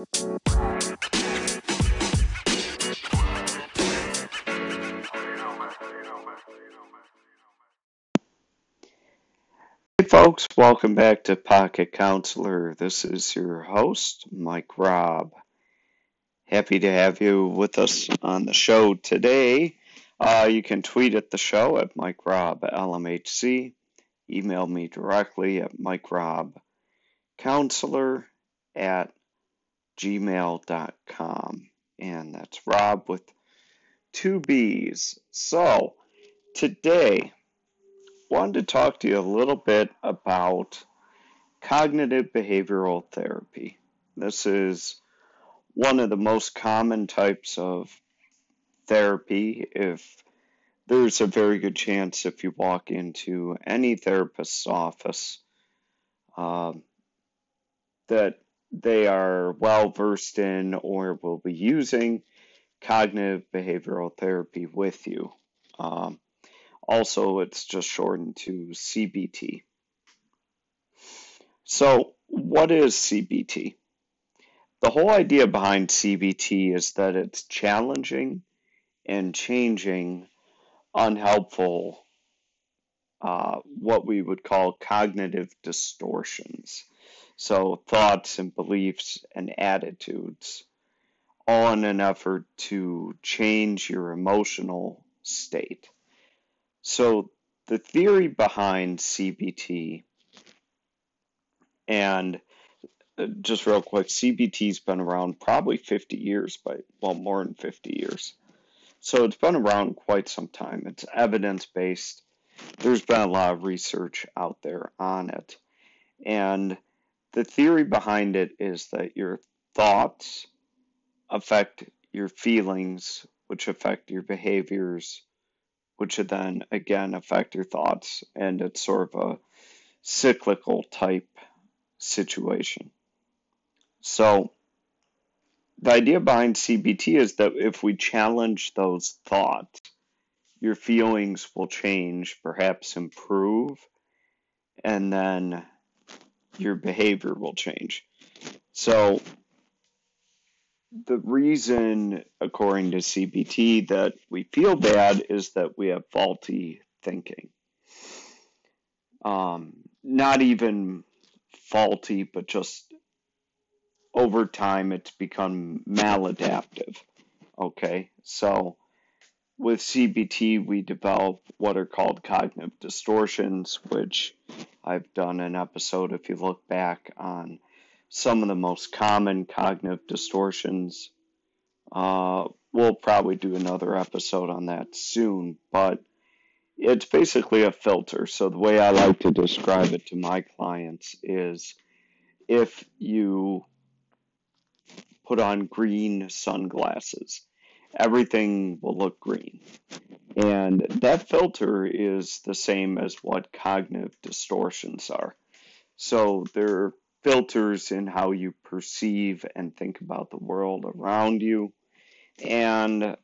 Hey folks, welcome back to Pocket Counselor. This is your host, Mike Robb. Happy to have you with us on the show today. Uh, you can tweet at the show at Mike Robb LMHC. Email me directly at Mike Robb Counselor at gmail.com. And that's Robb with two B's. So, today, wanted to talk to you a little bit about cognitive behavioral therapy. This is one of the most common types of therapy. If there's a very good chance if you walk into any therapist's office uh, that they are well versed in or will be using cognitive behavioral therapy with you. Um, also, it's just shortened to CBT. So, what is CBT? The whole idea behind CBT is that it's challenging and changing unhelpful, uh, what we would call cognitive distortions. So, thoughts and beliefs and attitudes, all in an effort to change your emotional state. So, the theory behind CBT, and uh, just real quick, CBT's been around probably 50 years, but well, more than 50 years. So, it's been around quite some time. It's evidence based. There's been a lot of research out there on it. And the theory behind it is that your thoughts affect your feelings, which affect your behaviors, which then again affect your thoughts. And it's sort of a cyclical type situation. So, the idea behind CBT is that if we challenge those thoughts, your feelings will change, perhaps improve, and then your behavior will change. So, the reason, according to CBT, that we feel bad is that we have faulty thinking. Um, not even faulty, but just over time it's become maladaptive. Okay, so with CBT, we develop what are called cognitive distortions, which I've done an episode if you look back on some of the most common cognitive distortions. Uh, we'll probably do another episode on that soon, but it's basically a filter. So, the way I like to describe it to my clients is if you put on green sunglasses, everything will look green. And that filter is the same as what cognitive distortions are. So, they're filters in how you perceive and think about the world around you. And,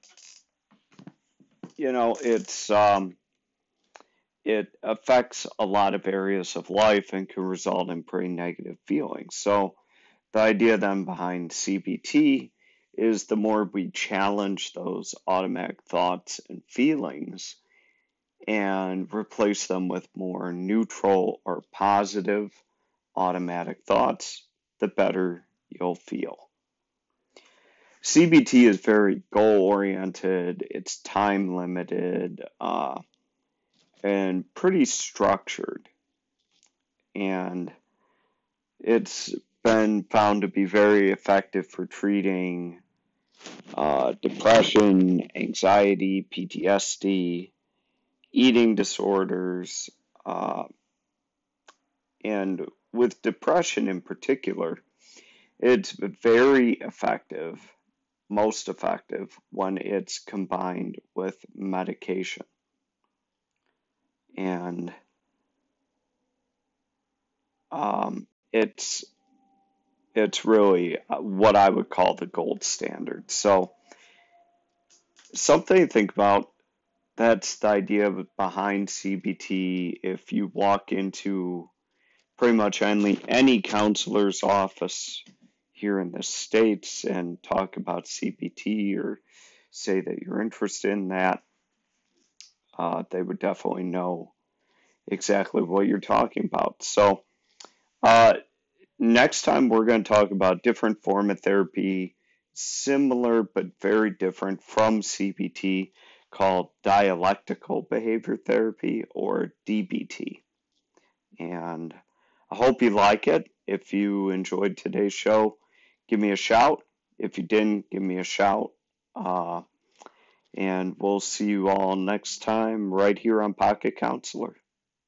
you know, it's, um, it affects a lot of areas of life and can result in pretty negative feelings. So, the idea then behind CBT is the more we challenge those automatic thoughts and feelings and replace them with more neutral or positive automatic thoughts, the better you'll feel. CBT is very goal oriented, it's time limited, uh, and pretty structured. And it's been found to be very effective for treating uh, depression, anxiety, PTSD, eating disorders, uh, and with depression in particular, it's very effective, most effective, when it's combined with medication. And um, it's it's really uh, what I would call the gold standard. So something to think about. That's the idea behind CBT. If you walk into pretty much any any counselor's office here in the States and talk about CBT or say that you're interested in that, uh, they would definitely know exactly what you're talking about. So, uh, next time we're going to talk about different form of therapy, similar but very different from CBT, called dialectical behavior therapy or DBT. And I hope you like it. If you enjoyed today's show, give me a shout. If you didn't, give me a shout. Uh, and we'll see you all next time right here on Pocket Counselor.